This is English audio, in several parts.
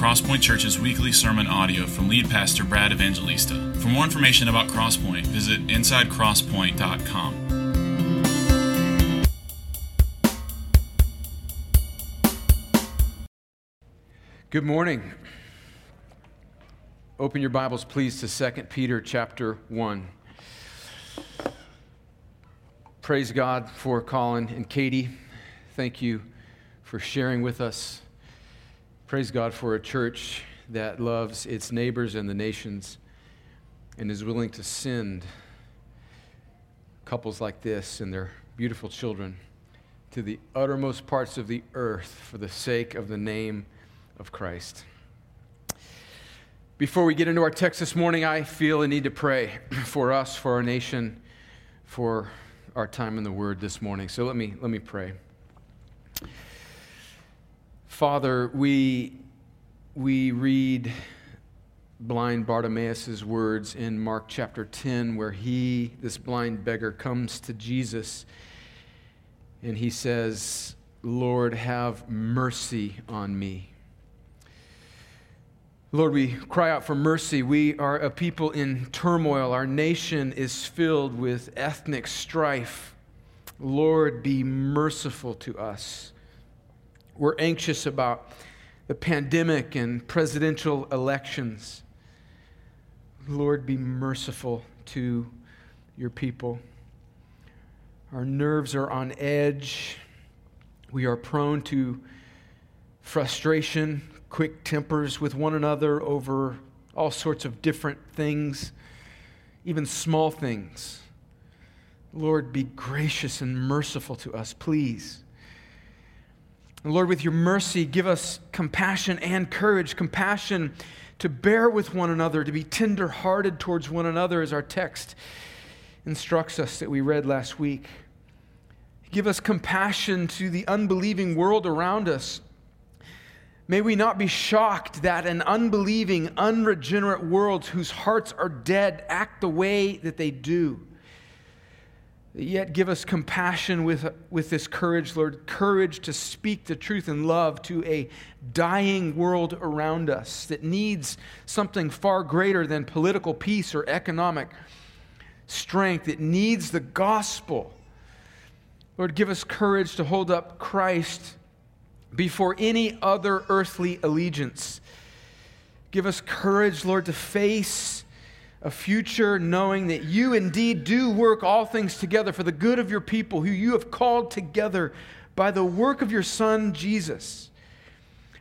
Crosspoint Church's weekly sermon audio from lead pastor Brad Evangelista. For more information about Crosspoint, visit insidecrosspoint.com. Good morning. Open your Bibles, please, to 2 Peter chapter 1. Praise God for Colin and Katie. Thank you for sharing with us. Praise God for a church that loves its neighbors and the nations and is willing to send couples like this and their beautiful children to the uttermost parts of the earth for the sake of the name of Christ. Before we get into our text this morning, I feel a need to pray for us, for our nation, for our time in the Word this morning. So let me, let me pray. Father, we, we read blind Bartimaeus' words in Mark chapter 10, where he, this blind beggar, comes to Jesus and he says, Lord, have mercy on me. Lord, we cry out for mercy. We are a people in turmoil. Our nation is filled with ethnic strife. Lord, be merciful to us. We're anxious about the pandemic and presidential elections. Lord, be merciful to your people. Our nerves are on edge. We are prone to frustration, quick tempers with one another over all sorts of different things, even small things. Lord, be gracious and merciful to us, please. And Lord, with your mercy, give us compassion and courage. Compassion to bear with one another, to be tender hearted towards one another, as our text instructs us that we read last week. Give us compassion to the unbelieving world around us. May we not be shocked that an unbelieving, unregenerate world whose hearts are dead act the way that they do. Yet give us compassion with, with this courage, Lord, courage to speak the truth in love to a dying world around us that needs something far greater than political peace or economic strength. It needs the gospel. Lord, give us courage to hold up Christ before any other earthly allegiance. Give us courage, Lord, to face a future knowing that you indeed do work all things together for the good of your people who you have called together by the work of your Son, Jesus.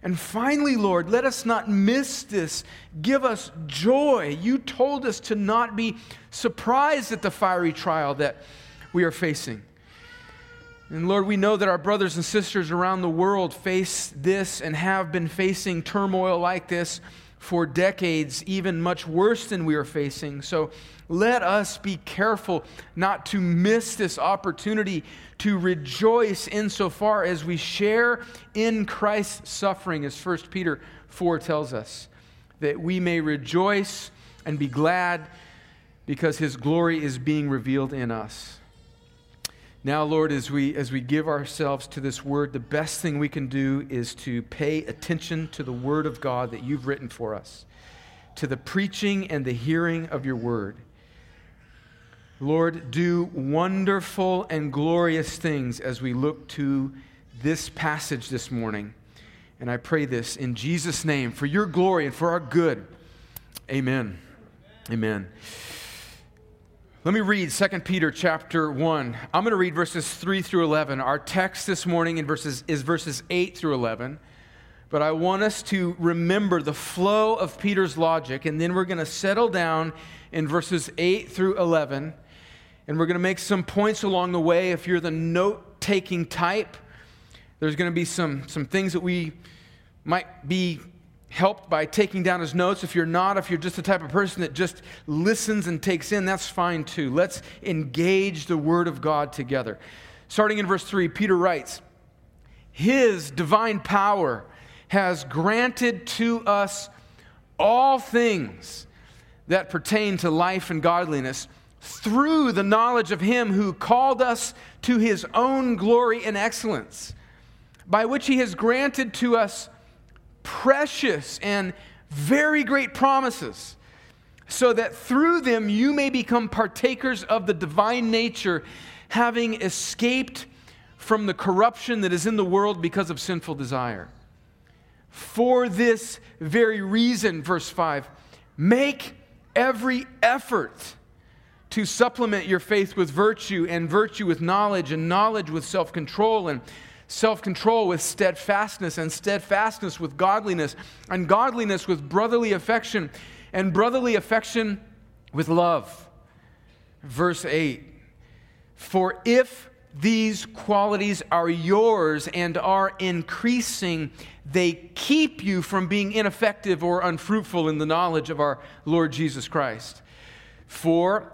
And finally, Lord, let us not miss this. Give us joy. You told us to not be surprised at the fiery trial that we are facing. And Lord, we know that our brothers and sisters around the world face this and have been facing turmoil like this for decades, even much worse than we are facing. So let us be careful not to miss this opportunity to rejoice insofar as we share in Christ's suffering, as 1 Peter 4 tells us, that we may rejoice and be glad because his glory is being revealed in us. Now, Lord, as we, as we give ourselves to this word, the best thing we can do is to pay attention to the word of God that you've written for us, to the preaching and the hearing of your word. Lord, do wonderful and glorious things as we look to this passage this morning. And I pray this in Jesus' name for your glory and for our good. Amen. Amen. Let me read 2 Peter chapter 1. I'm going to read verses 3 through 11. Our text this morning in verses, is verses 8 through 11. But I want us to remember the flow of Peter's logic, and then we're going to settle down in verses 8 through 11. And we're going to make some points along the way. If you're the note taking type, there's going to be some, some things that we might be helped by taking down his notes. If you're not, if you're just the type of person that just listens and takes in, that's fine too. Let's engage the Word of God together. Starting in verse 3, Peter writes, His divine power has granted to us all things that pertain to life and godliness through the knowledge of Him who called us to His own glory and excellence, by which He has granted to us precious and very great promises, so that through them you may become partakers of the divine nature, having escaped from the corruption that is in the world because of sinful desire. For this very reason, verse 5, make every effort to supplement your faith with virtue, and virtue with knowledge, and knowledge with self control, and self control with steadfastness, and steadfastness with godliness, and godliness with brotherly affection, and brotherly affection with love. Verse 8 For if these qualities are yours and are increasing, they keep you from being ineffective or unfruitful in the knowledge of our Lord Jesus Christ. For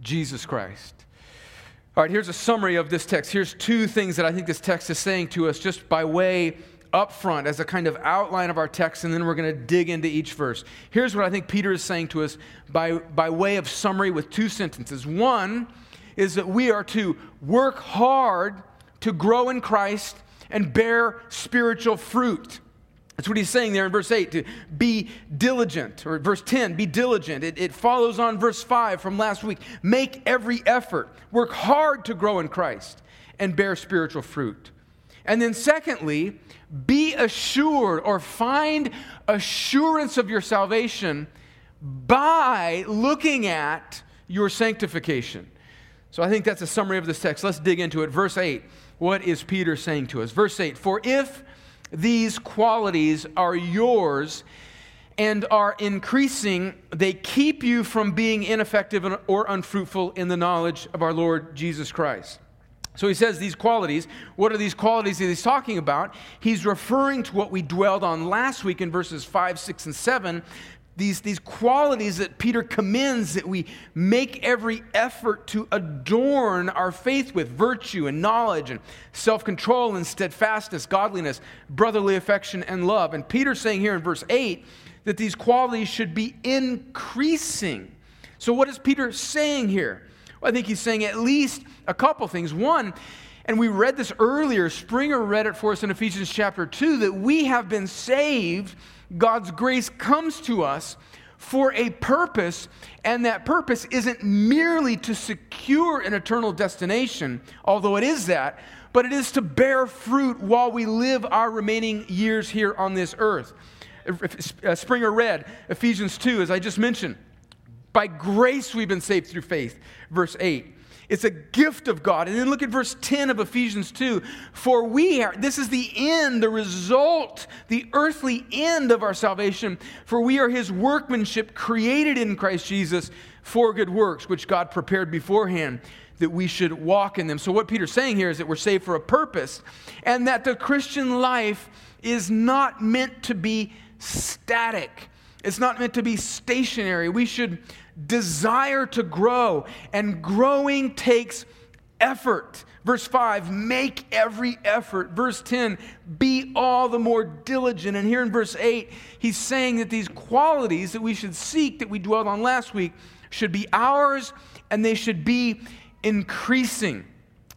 Jesus Christ. All right, here's a summary of this text. Here's two things that I think this text is saying to us just by way up front as a kind of outline of our text, and then we're going to dig into each verse. Here's what I think Peter is saying to us by, by way of summary with two sentences. One is that we are to work hard to grow in Christ and bear spiritual fruit. That's what he's saying there in verse 8 to be diligent, or verse 10, be diligent. It, it, follows on verse 5 from last week. Make every effort, work hard to grow in Christ and bear spiritual fruit. And then, secondly, be assured or find assurance of your salvation by looking at your sanctification. So I think that's a summary of this text. Let's dig into it. Verse 8. What is Peter saying to us? Verse 8 For if these qualities are yours and are increasing, they keep you from being ineffective or unfruitful in the knowledge of our Lord Jesus Christ. So he says these qualities. What are these qualities that he's talking about? He's referring to what we dwelled on last week in verses 5, 6, and 7 these, these qualities that Peter commends that we make every effort to adorn our faith with virtue and knowledge and self control and steadfastness, godliness, brotherly affection, and love. And Peter's saying here in verse 8 that these qualities should be increasing. So, what is Peter saying here? Well, I think he's saying at least a couple things. One, and we read this earlier, Springer read it for us in Ephesians chapter 2, that we have been saved God's grace comes to us for a purpose, and that purpose isn't merely to secure an eternal destination, although it is that, but it is to bear fruit while we live our remaining years here on this earth. Uh, Springer read Ephesians 2, as I just mentioned. By grace we've been saved through faith, verse 8. It's a gift of God. And then look at verse 10 of Ephesians 2. For we are, this is the end, the result, the earthly end of our salvation. For we are his workmanship created in Christ Jesus for good works, which God prepared beforehand that we should walk in them. So, what Peter's saying here is that we're saved for a purpose and that the Christian life is not meant to be static. It's not meant to be stationary. We should desire to grow, and growing takes effort. Verse 5, make every effort. Verse 10, be all the more diligent. And here in verse 8, he's saying that these qualities that we should seek, that we dwelled on last week, should be ours and they should be increasing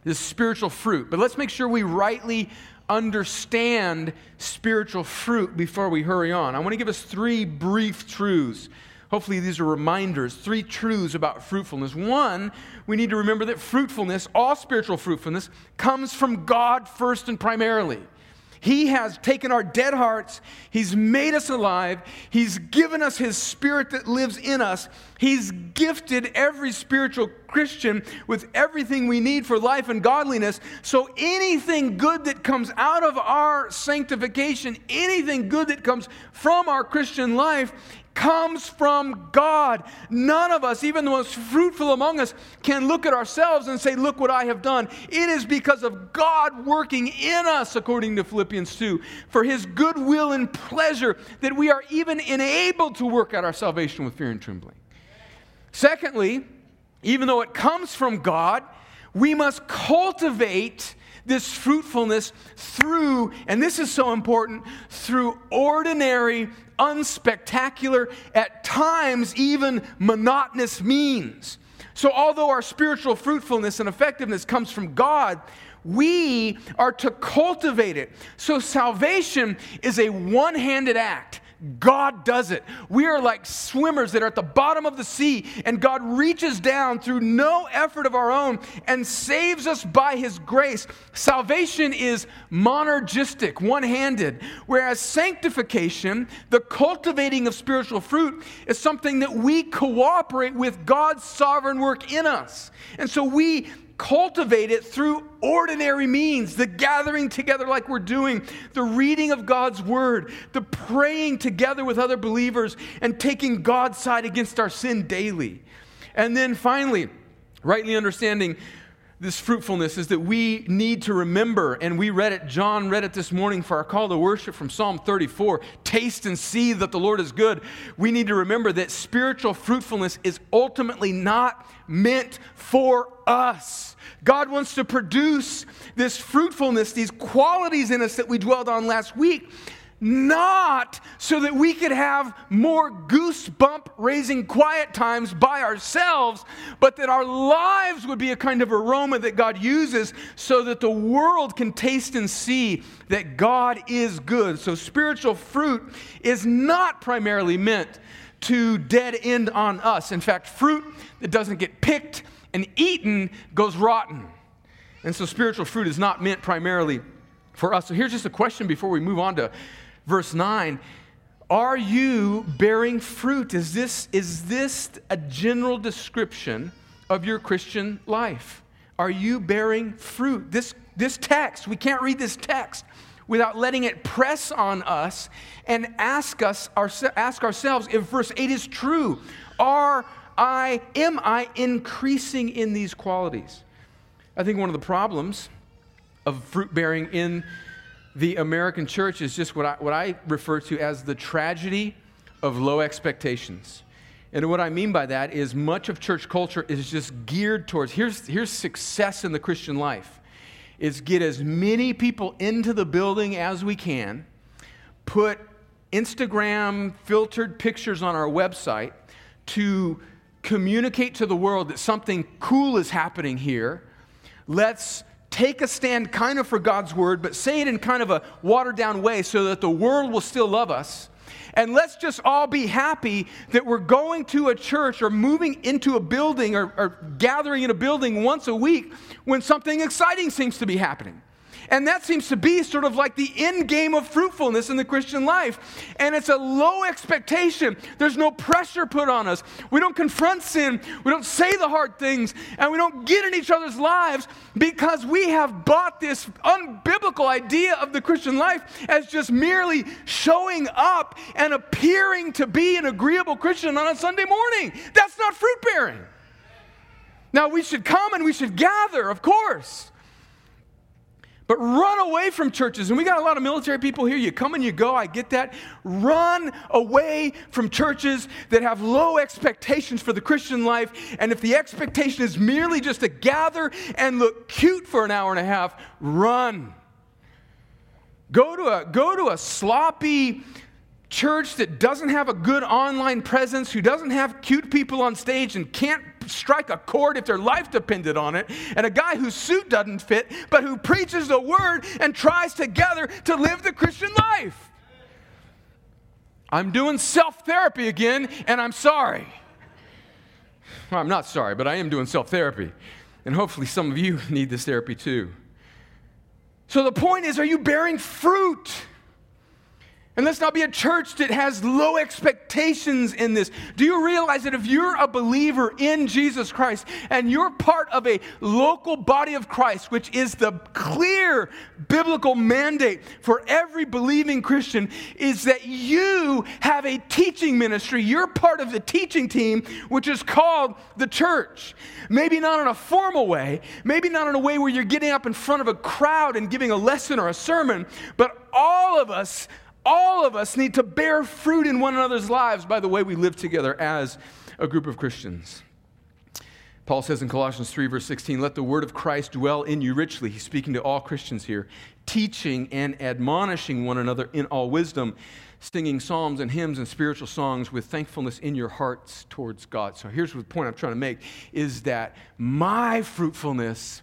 this spiritual fruit. But let's make sure we rightly understand spiritual fruit before we hurry on. I want to give us three brief truths Hopefully, these are reminders, three truths about fruitfulness. One, we need to remember that fruitfulness, all spiritual fruitfulness, comes from God first and primarily. He has taken our dead hearts, He's made us alive, He's given us His Spirit that lives in us. He's gifted every spiritual Christian with everything we need for life and godliness. So anything good that comes out of our sanctification, anything good that comes from our Christian life, comes from God. None of us, even the most fruitful among us, can look at ourselves and say, Look what I have done. It is because of God working in us, according to Philippians 2, for his good will and pleasure that we are even enabled to work out our salvation with fear and trembling. Secondly, even though it comes from God, we must cultivate this fruitfulness through, and this is so important, through ordinary, unspectacular, at times even monotonous means. So, although our spiritual fruitfulness and effectiveness comes from God, we are to cultivate it. So, salvation is a one handed act. God does it. We are like swimmers that are at the bottom of the sea, and God reaches down through no effort of our own and saves us by His grace. Salvation is monergistic, one handed, whereas sanctification, the cultivating of spiritual fruit, is something that we cooperate with God's sovereign work in us. And so we cultivate it through ordinary means the gathering together, like we're doing, the reading of God's word, the praying together with other believers, and taking God's side against our sin daily. And then finally, rightly understanding this fruitfulness is that we need to remember, and we read it, John read it this morning for our call to worship from Psalm 34 taste and see that the Lord is good. We need to remember that spiritual fruitfulness is ultimately not meant for us. God wants to produce this fruitfulness, these qualities in us that we dwelled on last week not so that we could have more goosebump raising quiet times by ourselves, but that our lives would be a kind of aroma that God uses so that the world can taste and see that God is good. So, spiritual fruit is not primarily meant to dead end on us. In fact, fruit that doesn't get picked and eaten goes rotten. And so, spiritual fruit is not meant primarily for us. So, here's just a question before we move on to verse 9 Are you bearing fruit? Is this, is this a general description of your Christian life? Are you bearing fruit? This, this text, we can't read this text without letting it press on us and ask us ask ourselves if verse 8 is true. Are I am I increasing in these qualities? I think one of the problems of fruit bearing in the American church is just what I, what I refer to as the tragedy of low expectations. And what I mean by that is much of church culture is just geared towards here's, here's success in the Christian life is get as many people into the building as we can, put Instagram filtered pictures on our website to communicate to the world that something cool is happening here. Let's take a stand kind of for God's word, but say it in kind of a watered down way so that the world will still love us. And let's just all be happy that we're going to a church or moving into a building or, or gathering in a building once a week when something exciting seems to be happening. And that seems to be sort of like the end game of fruitfulness in the Christian life. And it's a low expectation. There's no pressure put on us. We don't confront sin. We don't say the hard things. And we don't get in each other's lives because we have bought this unbiblical idea of the Christian life as just merely showing up and appearing to be an agreeable Christian on a Sunday morning. That's not fruit bearing. Now, we should come and we should gather, of course. But run away from churches. And we got a lot of military people here. You come and you go. I get that. Run away from churches that have low expectations for the Christian life. And if the expectation is merely just to gather and look cute for an hour and a half, run. Go to a, go to a sloppy, church that doesn't have a good online presence, who doesn't have cute people on stage and can't strike a chord if their life depended on it, and a guy whose suit doesn't fit, but who preaches the word and tries together to live the Christian life. I'm doing self therapy again, and I'm sorry. Well, I'm not sorry, but I am doing self therapy. And hopefully, some of you need this therapy too. So, the point is are you bearing fruit? And let's not be a church that has low expectations in this. Do you realize that if you're a believer in Jesus Christ and you're part of a local body of Christ, which is the clear biblical mandate for every believing Christian, is that you have a teaching ministry. You're part of the teaching team, which is called the church. Maybe not in a formal way, maybe not in a way where you're getting up in front of a crowd and giving a lesson or a sermon, but all of us all of us need to bear fruit in one another's lives by the way we live together as a group of Christians. Paul says in Colossians 3, verse 16, let the word of Christ dwell in you richly. He's speaking to all Christians here, teaching and admonishing one another in all wisdom, singing psalms and hymns and spiritual songs with thankfulness in your hearts towards God. So here's the point I'm trying to make is that my fruitfulness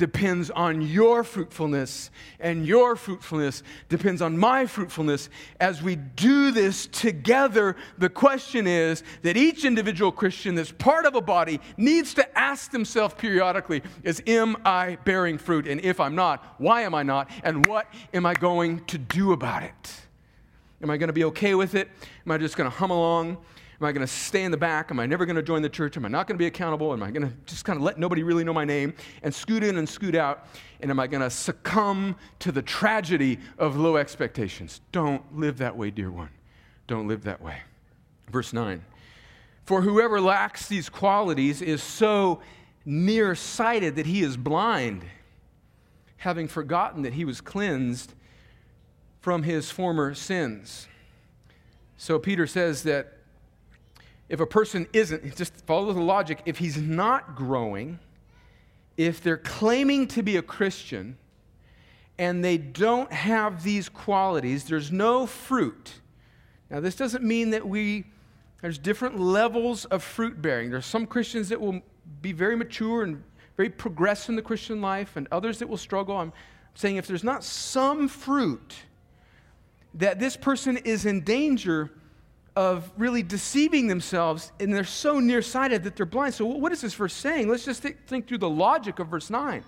depends on your fruitfulness, and your fruitfulness depends on my fruitfulness. As we do this together, the question is that each individual Christian that's part of a body needs to ask themselves periodically is, Am I bearing fruit? And if I'm not, why am I not? And what am I going to do about it? Am I going to be okay with it? Am I just going to hum along? Am I going to stay in the back? Am I never going to join the church? Am I not going to be accountable? Am I going to just kind of let nobody really know my name and scoot in and scoot out? And am I going to succumb to the tragedy of low expectations? Don't live that way, dear one. Don't live that way. Verse 9 For whoever lacks these qualities is so nearsighted that he is blind, having forgotten that he was cleansed from his former sins. So Peter says that if a person isn't, just follow the logic, if he's not growing, if they're claiming to be a Christian and they don't have these qualities, there's no fruit. Now, this doesn't mean that we, there's different levels of fruit bearing. There's some Christians that will be very mature and very progressed in the Christian life, and others that will struggle. I'm saying if there's not some fruit, that this person is in danger of really deceiving themselves, and they're so nearsighted that they're blind. So, what is this verse saying? Let's just think, think through the logic of verse 9.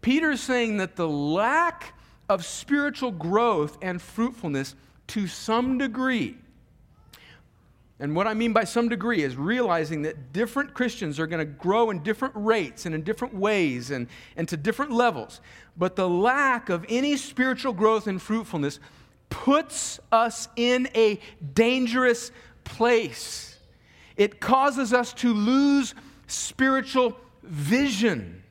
Peter is saying that the lack of spiritual growth and fruitfulness to some degree, and what I mean by some degree is realizing that different Christians are going to grow in different rates and in different ways and, and to different levels. But the lack of any spiritual growth and fruitfulness puts us in a dangerous place. It causes us to lose spiritual vision.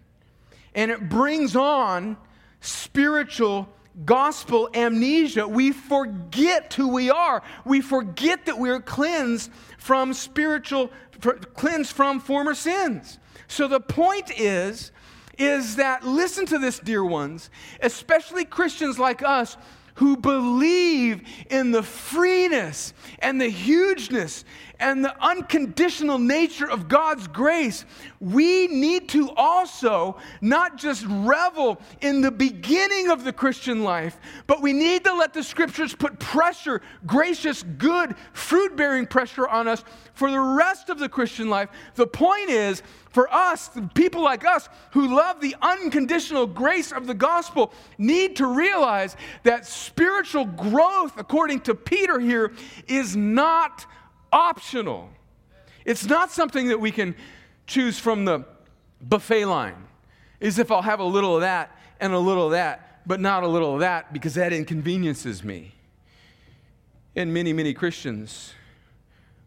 And it brings on spiritual gospel amnesia. We forget who we are. We forget that we're cleansed from spiritual, cleansed from former sins. So the point is, is that listen to this, dear ones, especially Christians like us who believe in the freeness and the hugeness and the unconditional nature of God's grace, we need to also not just revel in the beginning of the Christian life, but we need to let the scriptures put pressure, gracious, good, fruit bearing pressure on us for the rest of the Christian life. The point is, for us, people like us who love the unconditional grace of the gospel, need to realize that spiritual growth, according to Peter here, is not optional. It's not something that we can choose from the buffet line. Is if I'll have a little of that and a little of that, but not a little of that because that inconveniences me. And many, many Christians,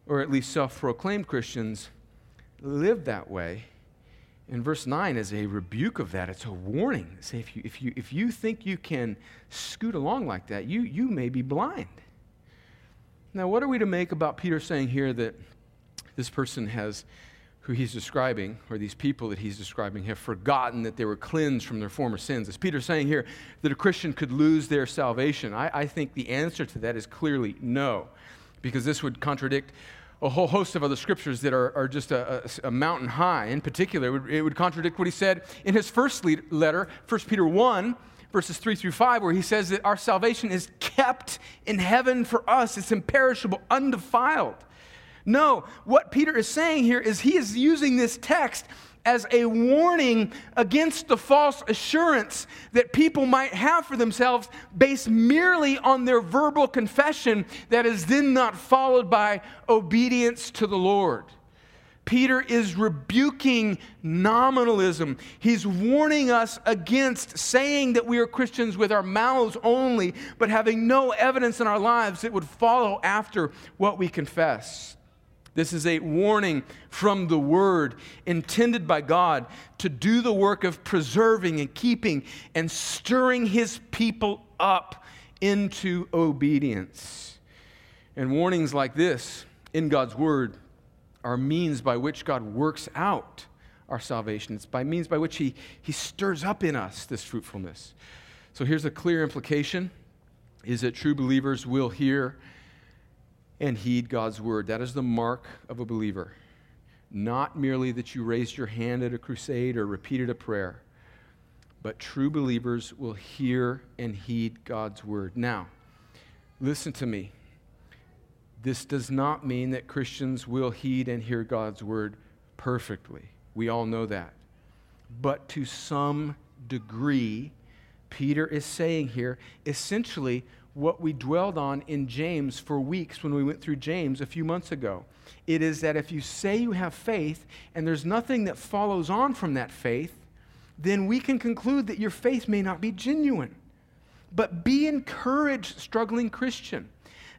or at least self proclaimed Christians, live that way. And verse 9 is a rebuke of that. It's a warning. Say, if you, if you, if you think you can scoot along like that, you, you may be blind. Now, what are we to make about Peter saying here that this person has, who he's describing, or these people that he's describing, have forgotten that they were cleansed from their former sins? Is Peter saying here that a Christian could lose their salvation? I, I think the answer to that is clearly no, because this would contradict a whole host of other scriptures that are, are just a, a, a mountain high. In particular, it would, it would contradict what he said in his first letter, 1 Peter 1 verses 3 through 5, where he says that our salvation is kept in heaven for us. It's imperishable, undefiled. No, what Peter is saying here is he is using this text as a warning against the false assurance that people might have for themselves based merely on their verbal confession that is then not followed by obedience to the Lord. Peter is rebuking nominalism. He's warning us against saying that we are Christians with our mouths only, but having no evidence in our lives that would follow after what we confess. This is a warning from the Word intended by God to do the work of preserving and keeping and stirring His people up into obedience. And warnings like this in God's Word are means by which God works out our salvation. It's by means by which He, he stirs up in us this fruitfulness. So here's a clear implication is that true believers will hear and heed God's word. That is the mark of a believer. Not merely that you raised your hand at a crusade or repeated a prayer, but true believers will hear and heed God's word. Now, listen to me. This does not mean that Christians will heed and hear God's word perfectly. We all know that. But to some degree, Peter is saying here essentially what we dwelled on in James for weeks when we went through James a few months ago. It is that if you say you have faith and there's nothing that follows on from that faith, then we can conclude that your faith may not be genuine. But be encouraged, struggling Christian.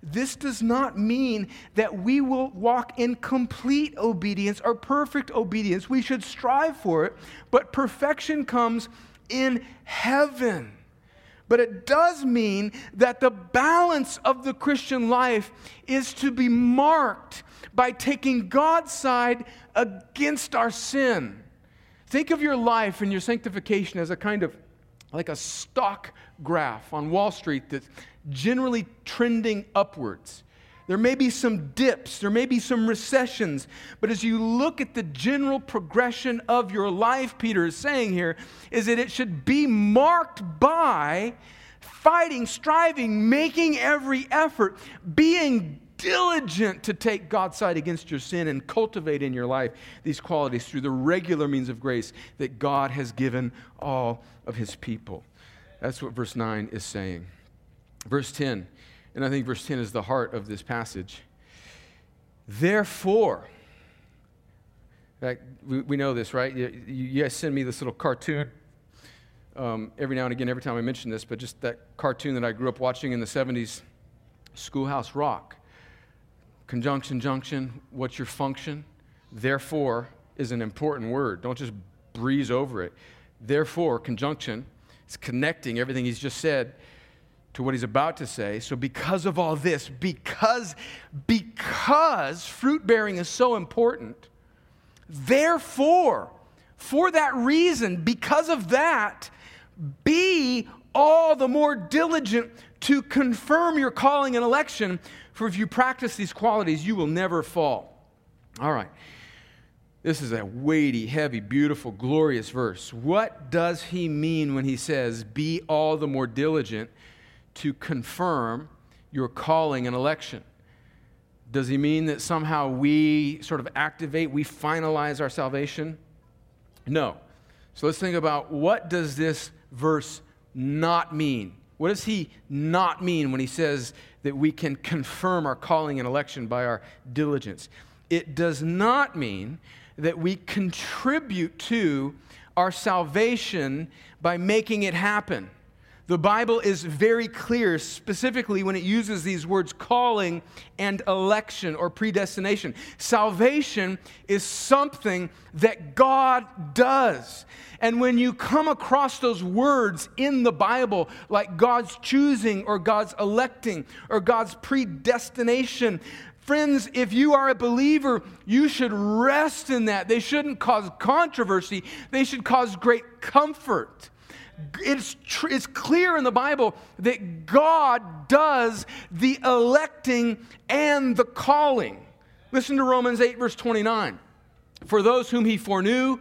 This does not mean that we will walk in complete obedience or perfect obedience. We should strive for it, but perfection comes in heaven. But it does mean that the balance of the Christian life is to be marked by taking God's side against our sin. Think of your life and your sanctification as a kind of like a stock graph on Wall Street that's generally trending upwards. There may be some dips, there may be some recessions, but as you look at the general progression of your life, Peter is saying here, is that it should be marked by fighting, striving, making every effort, being diligent to take God's side against your sin and cultivate in your life these qualities through the regular means of grace that God has given all of his people. That's what verse 9 is saying. Verse 10, and I think verse 10 is the heart of this passage. Therefore, we, we know this, right? You, you guys send me this little cartoon um, every now and again, every time I mention this, but just that cartoon that I grew up watching in the 70s, Schoolhouse Rock. Conjunction, junction, what's your function? Therefore is an important word. Don't just breeze over it. Therefore, conjunction is connecting everything he's just said to what he's about to say. So, because of all this, because, because fruit bearing is so important, therefore, for that reason, because of that, be all the more diligent to confirm your calling and election, for if you practice these qualities, you will never fall. All right. This is a weighty, heavy, beautiful, glorious verse. What does he mean when he says, Be all the more diligent to confirm your calling and election? Does he mean that somehow we sort of activate, we finalize our salvation? No. So let's think about what does this verse not mean? What does he not mean when he says that we can confirm our calling and election by our diligence? It does not mean that we contribute to our salvation by making it happen. The Bible is very clear, specifically when it uses these words calling and election or predestination. Salvation is something that God does. And when you come across those words in the Bible, like God's choosing or God's electing or God's predestination, Friends, if you are a believer, you should rest in that. They shouldn't cause controversy, they should cause great comfort it's, tr- it's clear in the Bible that God does the electing and the calling. Listen to Romans 8, verse 29. For those whom he foreknew,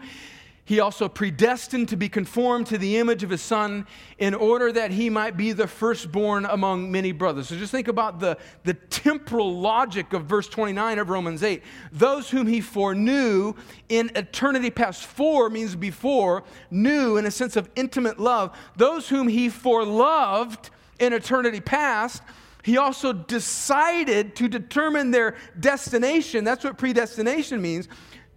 he also predestined to be conformed to the image of his son in order that he might be the firstborn among many brothers. So just think about the, the temporal logic of verse 29 of Romans 8. Those whom he foreknew in eternity past, fore means before, knew in a sense of intimate love. Those whom he foreloved in eternity past, he also decided to determine their destination. That's what predestination means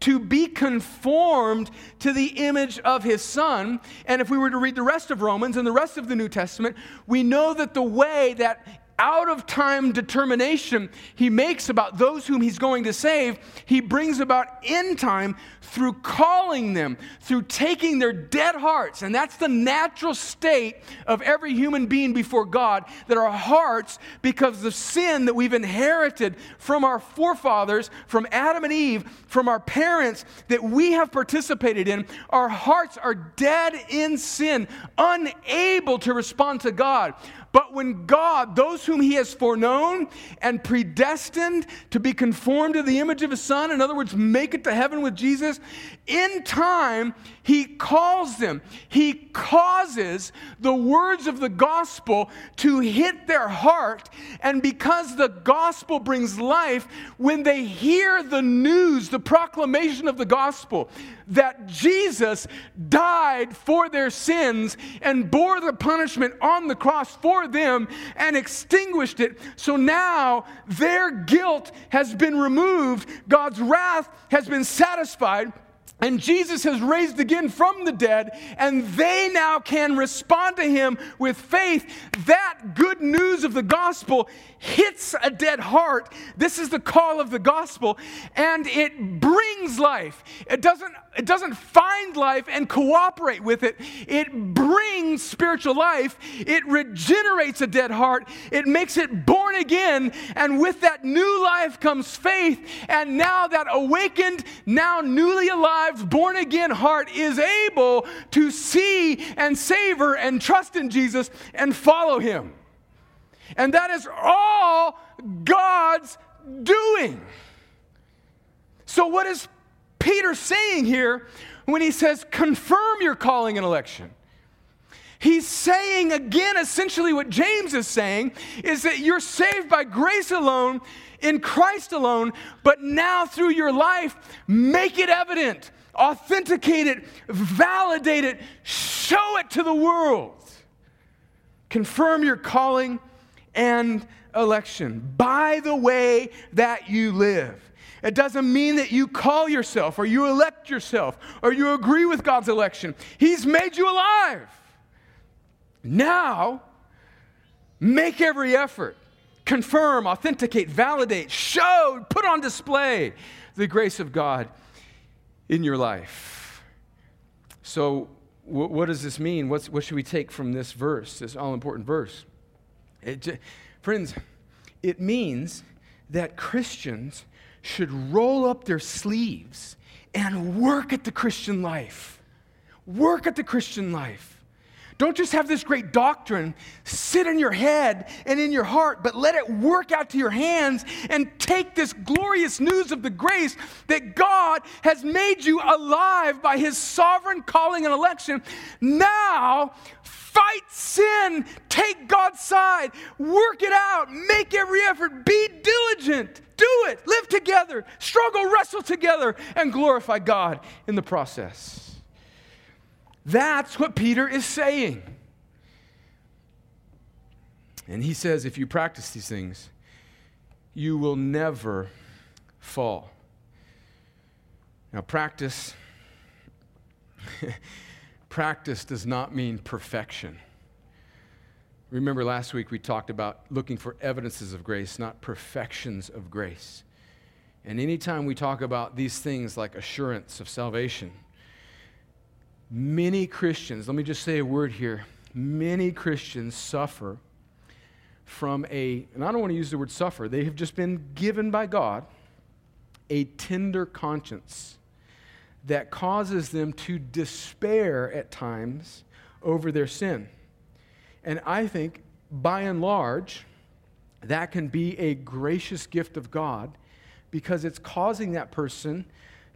to be conformed to the image of his son. And if we were to read the rest of Romans and the rest of the New Testament, we know that the way that out of time determination he makes about those whom he's going to save, he brings about in time through calling them, through taking their dead hearts. And that's the natural state of every human being before God, that our hearts, because of sin that we've inherited from our forefathers, from Adam and Eve, from our parents, that we have participated in, our hearts are dead in sin, unable to respond to God. But when God, those whom He has foreknown and predestined to be conformed to the image of His Son, in other words, make it to heaven with Jesus, in time, He calls them. He causes the words of the gospel to hit their heart. And because the gospel brings life, when they hear the news, the proclamation of the gospel, that Jesus died for their sins and bore the punishment on the cross for them and extinguished it. So now their guilt has been removed, God's wrath has been satisfied. And Jesus has raised again from the dead, and they now can respond to him with faith. That good news of the gospel hits a dead heart. This is the call of the gospel, and it brings life. It doesn't, it doesn't find life and cooperate with it, it brings spiritual life. It regenerates a dead heart, it makes it born again, and with that new life comes faith. And now that awakened, now newly alive, born again heart is able to see and savor and trust in Jesus and follow him. And that is all God's doing. So, what is Peter saying here when he says, confirm your calling and election? He's saying again, essentially, what James is saying is that you're saved by grace alone, in Christ alone, but now through your life, make it evident, authenticate it, validate it, show it to the world. Confirm your calling and election by the way that you live. It doesn't mean that you call yourself or you elect yourself or you agree with God's election. He's made you alive. Now, make every effort. Confirm, authenticate, validate, show, put on display the grace of God in your life. So, what does this mean? What's, what should we take from this verse, this all important verse? It, friends, it means that Christians should roll up their sleeves and work at the Christian life. Work at the Christian life. Don't just have this great doctrine sit in your head and in your heart, but let it work out to your hands and take this glorious news of the grace that God has made you alive by his sovereign calling and election. Now, fight sin, take God's side, work it out, make every effort, be diligent, do it, live together, struggle, wrestle together, and glorify God in the process. That's what Peter is saying. And he says if you practice these things, you will never fall. Now, practice. practice does not mean perfection. Remember last week we talked about looking for evidences of grace, not perfections of grace. And anytime we talk about these things like assurance of salvation, many Christians, let me just say a word here, many Christians suffer from a, and I don't want to use the word suffer, they have just been given by God a tender conscience that causes them to despair at times over their sin. And I think, by and large, that can be a gracious gift of God because it's causing that person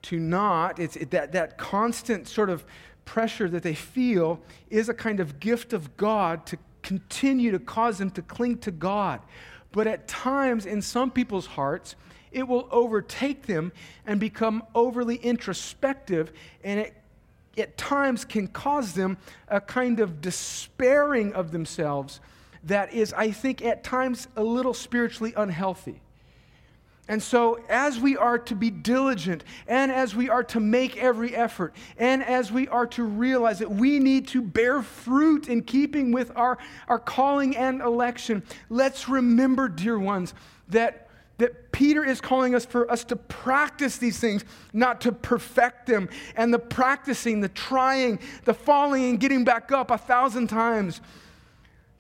to not, it's it, that, that constant sort of pressure that they feel is a kind of gift of God to continue to cause them to cling to God. But at times, in some people's hearts, it will overtake them and become overly introspective, and it at times can cause them a kind of despairing of themselves that is, I think, at times a little spiritually unhealthy. And so, as we are to be diligent, and as we are to make every effort, and as we are to realize that we need to bear fruit in keeping with our, our calling and election, let's remember, dear ones, that, that Peter is calling us for us to practice these things, not to perfect them. And the practicing, the trying, the falling and getting back up a thousand times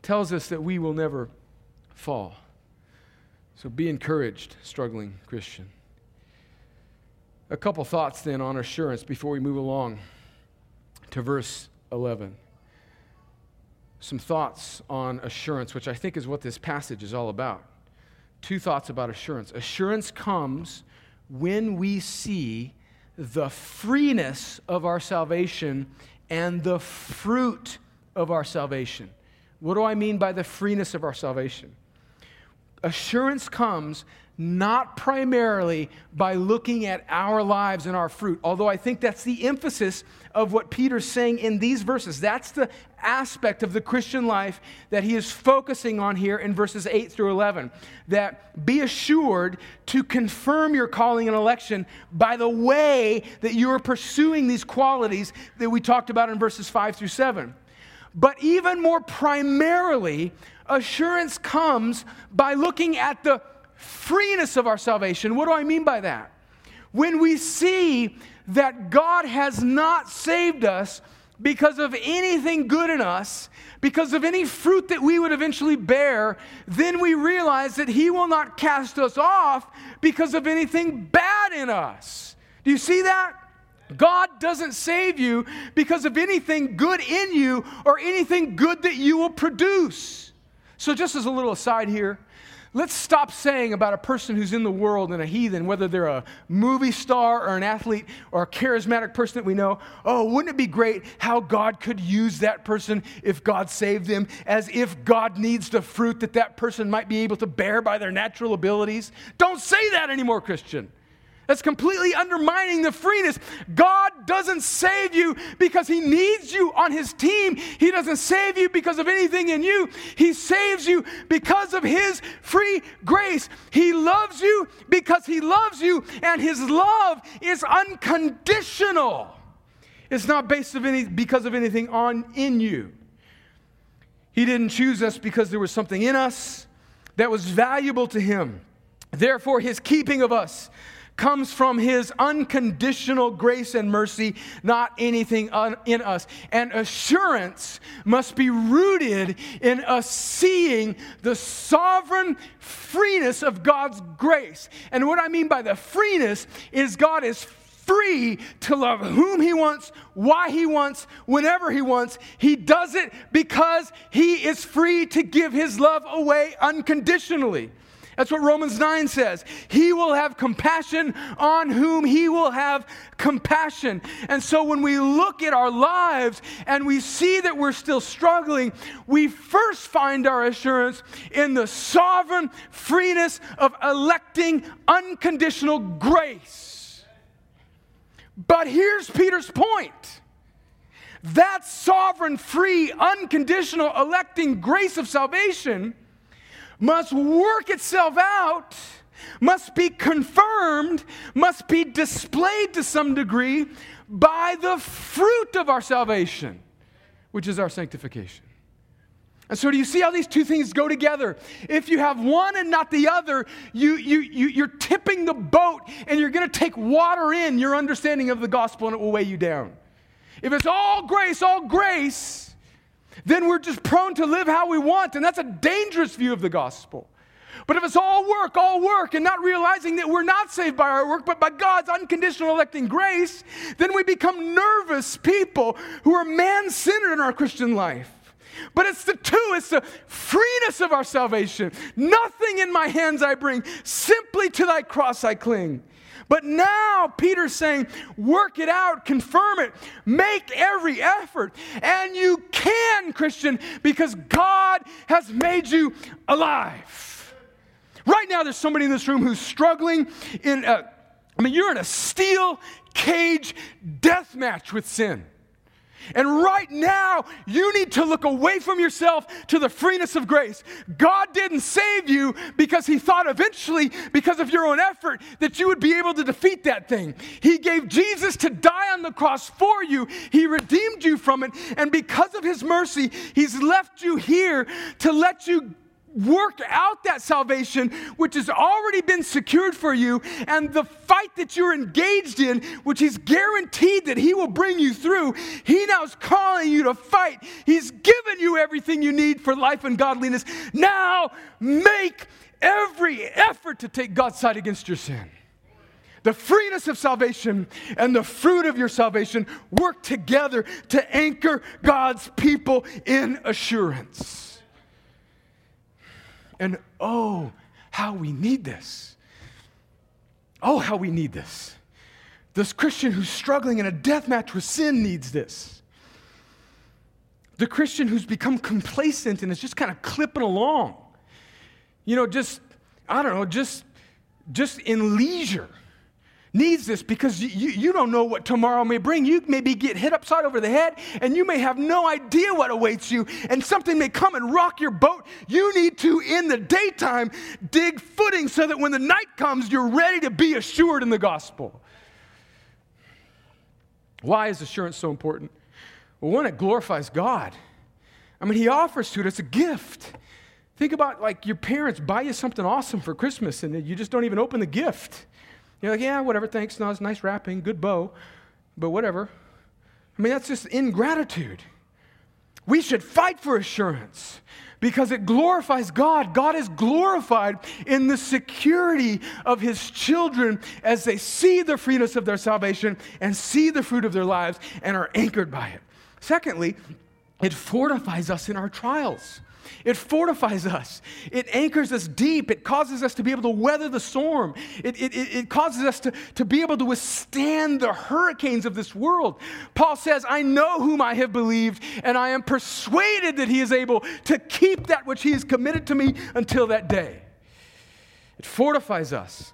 tells us that we will never fall. So be encouraged, struggling Christian. A couple thoughts then on assurance before we move along to verse 11. Some thoughts on assurance, which I think is what this passage is all about. Two thoughts about assurance. Assurance comes when we see the freeness of our salvation and the fruit of our salvation. What do I mean by the freeness of our salvation? Assurance comes not primarily by looking at our lives and our fruit, although I think that's the emphasis of what Peter's saying in these verses. That's the aspect of the Christian life that he is focusing on here in verses 8 through 11. That be assured to confirm your calling and election by the way that you are pursuing these qualities that we talked about in verses 5 through 7. But even more primarily, assurance comes by looking at the freeness of our salvation. What do I mean by that? When we see that God has not saved us because of anything good in us, because of any fruit that we would eventually bear, then we realize that He will not cast us off because of anything bad in us. Do you see that? God doesn't save you because of anything good in you or anything good that you will produce. So, just as a little aside here, let's stop saying about a person who's in the world and a heathen, whether they're a movie star or an athlete or a charismatic person that we know, oh, wouldn't it be great how God could use that person if God saved them, as if God needs the fruit that that person might be able to bear by their natural abilities? Don't say that anymore, Christian. That's completely undermining the freeness. God doesn't save you because He needs you on His team. He doesn't save you because of anything in you. He saves you because of His free grace. He loves you because He loves you, and His love is unconditional. It's not based of any, because of anything on in you. He didn't choose us because there was something in us that was valuable to Him. Therefore, His keeping of us comes from his unconditional grace and mercy, not anything in us. And assurance must be rooted in us seeing the sovereign freeness of God's grace. And what I mean by the freeness is God is free to love whom he wants, why he wants, whenever he wants. He does it because he is free to give his love away unconditionally. That's what Romans 9 says. He will have compassion on whom he will have compassion. And so when we look at our lives and we see that we're still struggling, we first find our assurance in the sovereign freeness of electing unconditional grace. But here's Peter's point. That sovereign, free, unconditional electing grace of salvation must work itself out, must be confirmed, must be displayed to some degree by the fruit of our salvation, which is our sanctification. And so, do you see how these two things go together? If you have one and not the other, you, you, you, you're tipping the boat and you're going to take water in your understanding of the gospel and it will weigh you down. If it's all grace, all grace, then we're just prone to live how we want, and that's a dangerous view of the gospel. But if it's all work, all work, and not realizing that we're not saved by our work, but by God's unconditional electing grace, then we become nervous people who are man centered in our Christian life. But it's the two, it's the freeness of our salvation. Nothing in my hands I bring, simply to thy cross I cling. But now Peter's saying, work it out, confirm it, make every effort. And you can, Christian, because God has made you alive. Right now, there's somebody in this room who's struggling in a, I mean, you're in a steel cage death match with sin. And right now, you need to look away from yourself to the freeness of grace. God didn't save you because He thought eventually, because of your own effort, that you would be able to defeat that thing. He gave Jesus to die on the cross for you, He redeemed you from it. And because of His mercy, He's left you here to let you work out that salvation which has already been secured for you and the fight that you're engaged in which he's guaranteed that he will bring you through he now is calling you to fight. He's given you everything you need for life and godliness. Now make every effort to take god's side against your sin. The freeness of salvation and the fruit of your salvation work together to anchor God's people in assurance. And oh, how we need this. Oh, how we need this. This Christian who's struggling in a death match with sin needs this. The Christian who's become complacent and is just kind of clipping along. You know, just, I don't know, just, just in leisure needs this because you, you don't know what tomorrow may bring. You maybe get hit upside over the head and you may have no idea what awaits you, and something may come and rock your boat. You need to, in the daytime, dig footing so that when the night comes, you're ready to be assured in the gospel. Why is assurance so important? Well, one, it glorifies God. I mean, He offers to it, it's a gift. Think about like your parents buy you something awesome for Christmas and you just don't even open the gift. You're like, yeah, whatever, thanks. No, it's nice wrapping, good bow, but whatever. I mean, that's just ingratitude. We should fight for assurance because it glorifies God. God is glorified in the security of His children as they see the freeness of their salvation and see the fruit of their lives and are anchored by it. Secondly, it fortifies us in our trials. It fortifies us. It anchors us deep. It causes us to be able to weather the storm. It, it, it causes us to, to be able to withstand the hurricanes of this world. Paul says, I know whom I have believed, and I am persuaded that he is able to keep that which he has committed to me until that day. It fortifies us.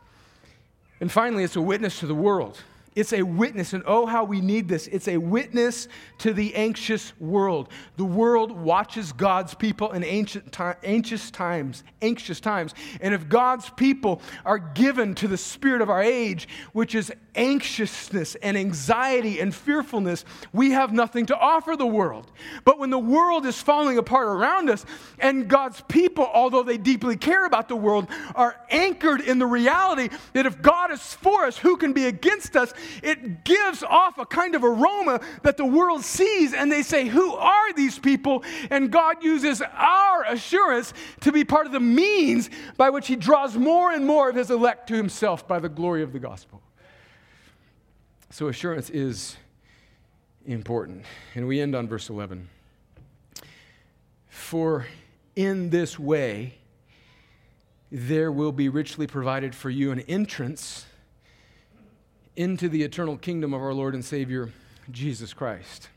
And finally, it's a witness to the world. It's a witness, and oh, how we need this. It's a witness to the anxious world. The world watches God's people in ancient anxious times, anxious times. And if God's people are given to the spirit of our age, which is anxiousness and anxiety and fearfulness, we have nothing to offer the world. But when the world is falling apart around us, and God's people, although they deeply care about the world, are anchored in the reality that if God is for us, who can be against us? It gives off a kind of aroma that the world sees, and they say, Who are these people? And God uses our assurance to be part of the means by which He draws more and more of His elect to Himself by the glory of the gospel. So, assurance is important. And we end on verse 11. For in this way, there will be richly provided for you an entrance into the eternal kingdom of our Lord and Savior, Jesus Christ.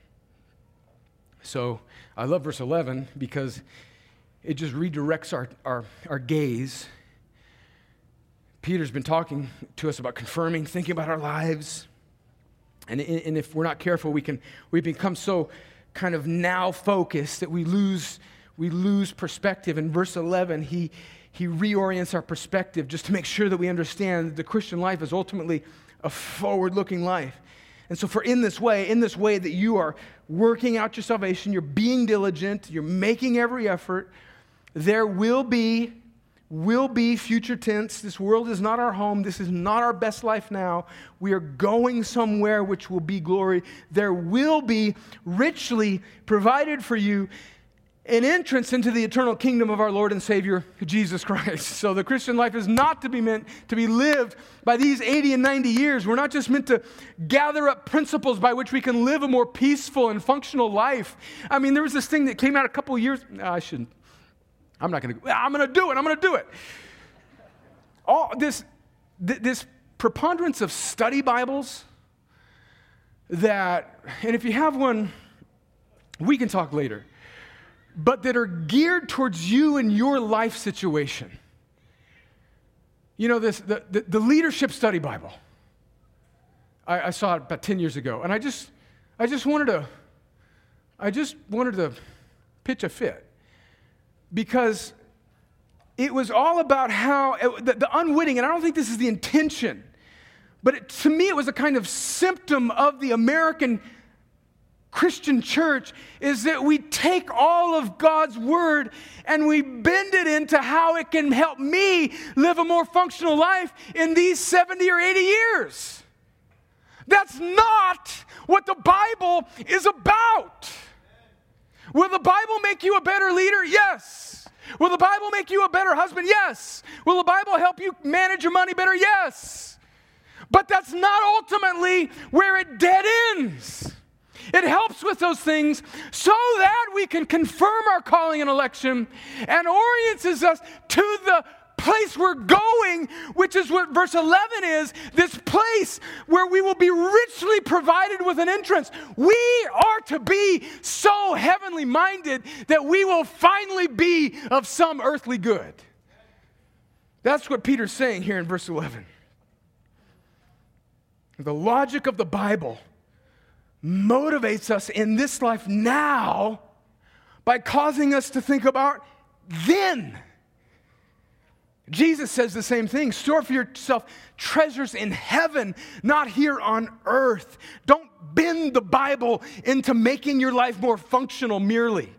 So I love verse 11 because it just redirects our, our, our gaze. Peter's been talking to us about confirming, thinking about our lives. And, and if we're not careful, we can we become so kind of now focused that we lose, we lose perspective. In verse 11, he, he reorients our perspective just to make sure that we understand that the Christian life is ultimately a forward looking life. And so, for in this way, in this way that you are working out your salvation, you're being diligent, you're making every effort, there will be, will be future tense. This world is not our home. This is not our best life now. We are going somewhere which will be glory. There will be richly provided for you an entrance into the eternal kingdom of our Lord and Savior, Jesus Christ. So the Christian life is not to be meant to be lived by these 80 and 90 years. We're not just meant to gather up principles by which we can live a more peaceful and functional life. I mean, there was this thing that came out a couple years. I shouldn't. I'm not going to. I'm going to do it. I'm going to do it. All this, this preponderance of study Bibles that, and if you have one, we can talk later, but that are geared towards you and your life situation. You know, this, the, the, the leadership study Bible. I, I saw it about 10 years ago, and I just, I just wanted to, I just wanted to pitch a fit because it was all about how it, the, the, unwitting, and I don't think this is the intention, but it, to me it was a kind of symptom of the American Christian church is that we take all of God's word and we bend it into how it can help me live a more functional life in these 70 or 80 years. That's not what the Bible is about. Will the Bible make you a better leader? Yes. Will the Bible make you a better husband? Yes. Will the Bible help you manage your money better? Yes. But that's not ultimately where it dead ends. It helps with those things so that we can confirm our calling and election and orients us to the place we're going, which is what verse 11 is this place where we will be richly provided with an entrance. We are to be so heavenly minded that we will finally be of some earthly good. That's what Peter's saying here in verse 11. The logic of the Bible motivates us in this life now by causing us to think about then. Jesus says the same thing store for yourself treasures in heaven, not here on earth. Don't bend the Bible into making your life more functional merely.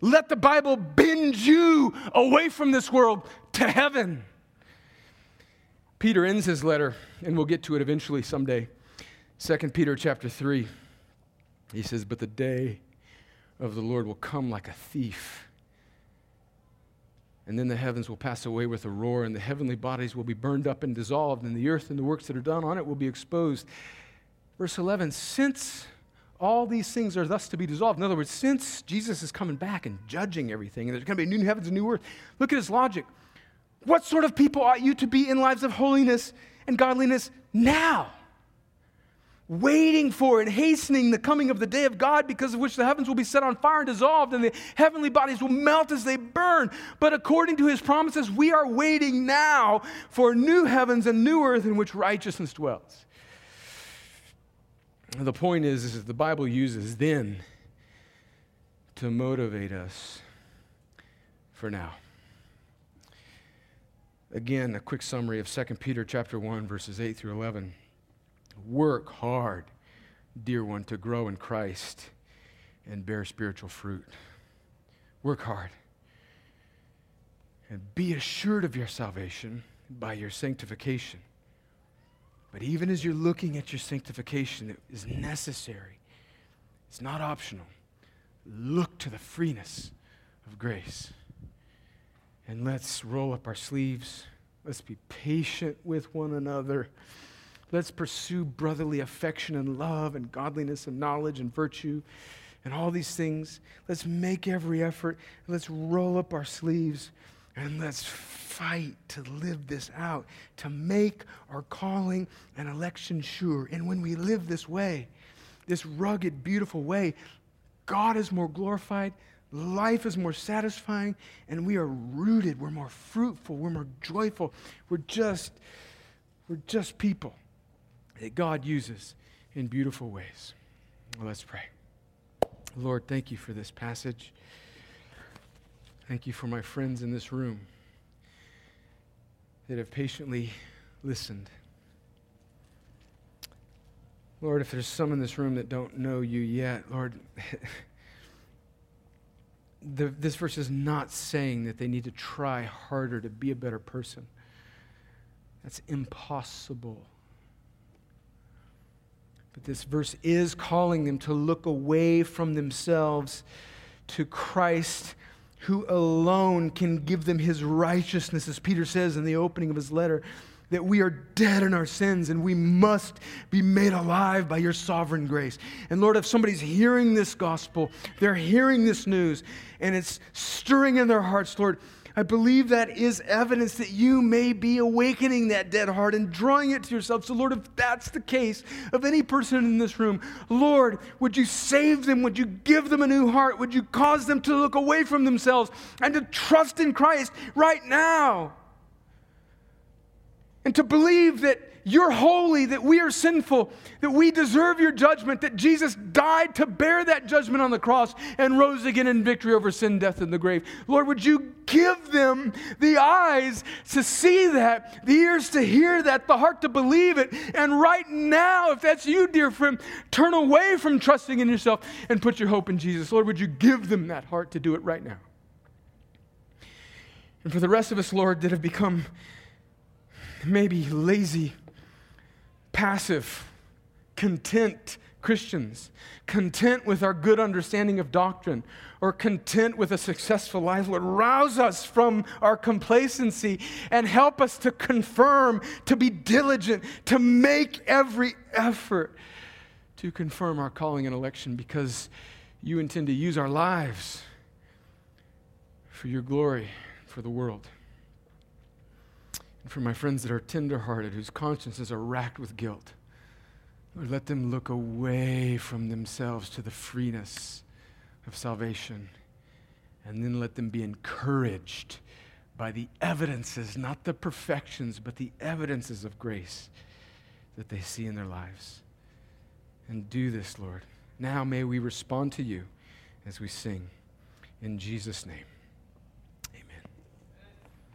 Let the Bible bend you away from this world to heaven. Peter ends his letter, and we'll get to it eventually someday. 2 Peter chapter 3, he says, But the day of the Lord will come like a thief. And then the heavens will pass away with a roar, and the heavenly bodies will be burned up and dissolved, and the earth and the works that are done on it will be exposed. Verse 11, since all these things are thus to be dissolved, in other words, since Jesus is coming back and judging everything, and there's going to be a new heavens and new earth, look at his logic. What sort of people ought you to be in lives of holiness and godliness now? Waiting for and hastening the coming of the day of God, because of which the heavens will be set on fire and dissolved, and the heavenly bodies will melt as they burn. But according to his promises, we are waiting now for new heavens and new earth in which righteousness dwells. The point is, is the Bible uses then to motivate us for now. Again, a quick summary of 2 Peter chapter 1 verses 8 through 11. Work hard, dear one, to grow in Christ and bear spiritual fruit. Work hard. And be assured of your salvation by your sanctification. But even as you're looking at your sanctification, it is necessary, it's not optional. Look to the freeness of grace. And let's roll up our sleeves. Let's be patient with one another. Let's pursue brotherly affection and love and godliness and knowledge and virtue and all these things. Let's make every effort. Let's roll up our sleeves and let's fight to live this out, to make our calling and election sure. And when we live this way, this rugged, beautiful way, God is more glorified, life is more satisfying, and we are rooted. We're more fruitful. We're more joyful. We're just, we're just people that God uses in beautiful ways. Well, let's pray. Lord, thank you for this passage. Thank you for my friends in this room that have patiently listened. Lord, if there's some in this room that don't know you yet, Lord, the, this verse is not saying that they need to try harder to be a better person. That's impossible. But this verse is calling them to look away from themselves to Christ, who alone can give them his righteousness, as Peter says in the opening of his letter. That we are dead in our sins and we must be made alive by your sovereign grace. And Lord, if somebody's hearing this gospel, they're hearing this news, and it's stirring in their hearts, Lord, I believe that is evidence that you may be awakening that dead heart and drawing it to yourself. So, Lord, if that's the case of any person in this room, Lord, would you save them? Would you give them a new heart? Would you cause them to look away from themselves and to trust in Christ right now? And to believe that you're holy, that we are sinful, that we deserve your judgment, that Jesus died to bear that judgment on the cross and rose again in victory over sin, death, and the grave. Lord, would you give them the eyes to see that, the ears to hear that, the heart to believe it? And right now, if that's you, dear friend, turn away from trusting in yourself and put your hope in Jesus. Lord, would you give them that heart to do it right now? And for the rest of us, Lord, that have become maybe lazy, passive, content Christians, content with our good understanding of doctrine, or content with a successful life. Lord, rouse us from our complacency and help us to confirm, to be diligent, to make every effort to confirm our calling and election because you intend to use our lives for your glory, for the world. And for my friends that are tenderhearted, whose consciences are racked with guilt, Lord, let them look away from themselves to the freeness of salvation. And then let them be encouraged by the evidences, not the perfections, but the evidences of grace that they see in their lives. And do this, Lord. Now may we respond to you as we sing. In Jesus' name.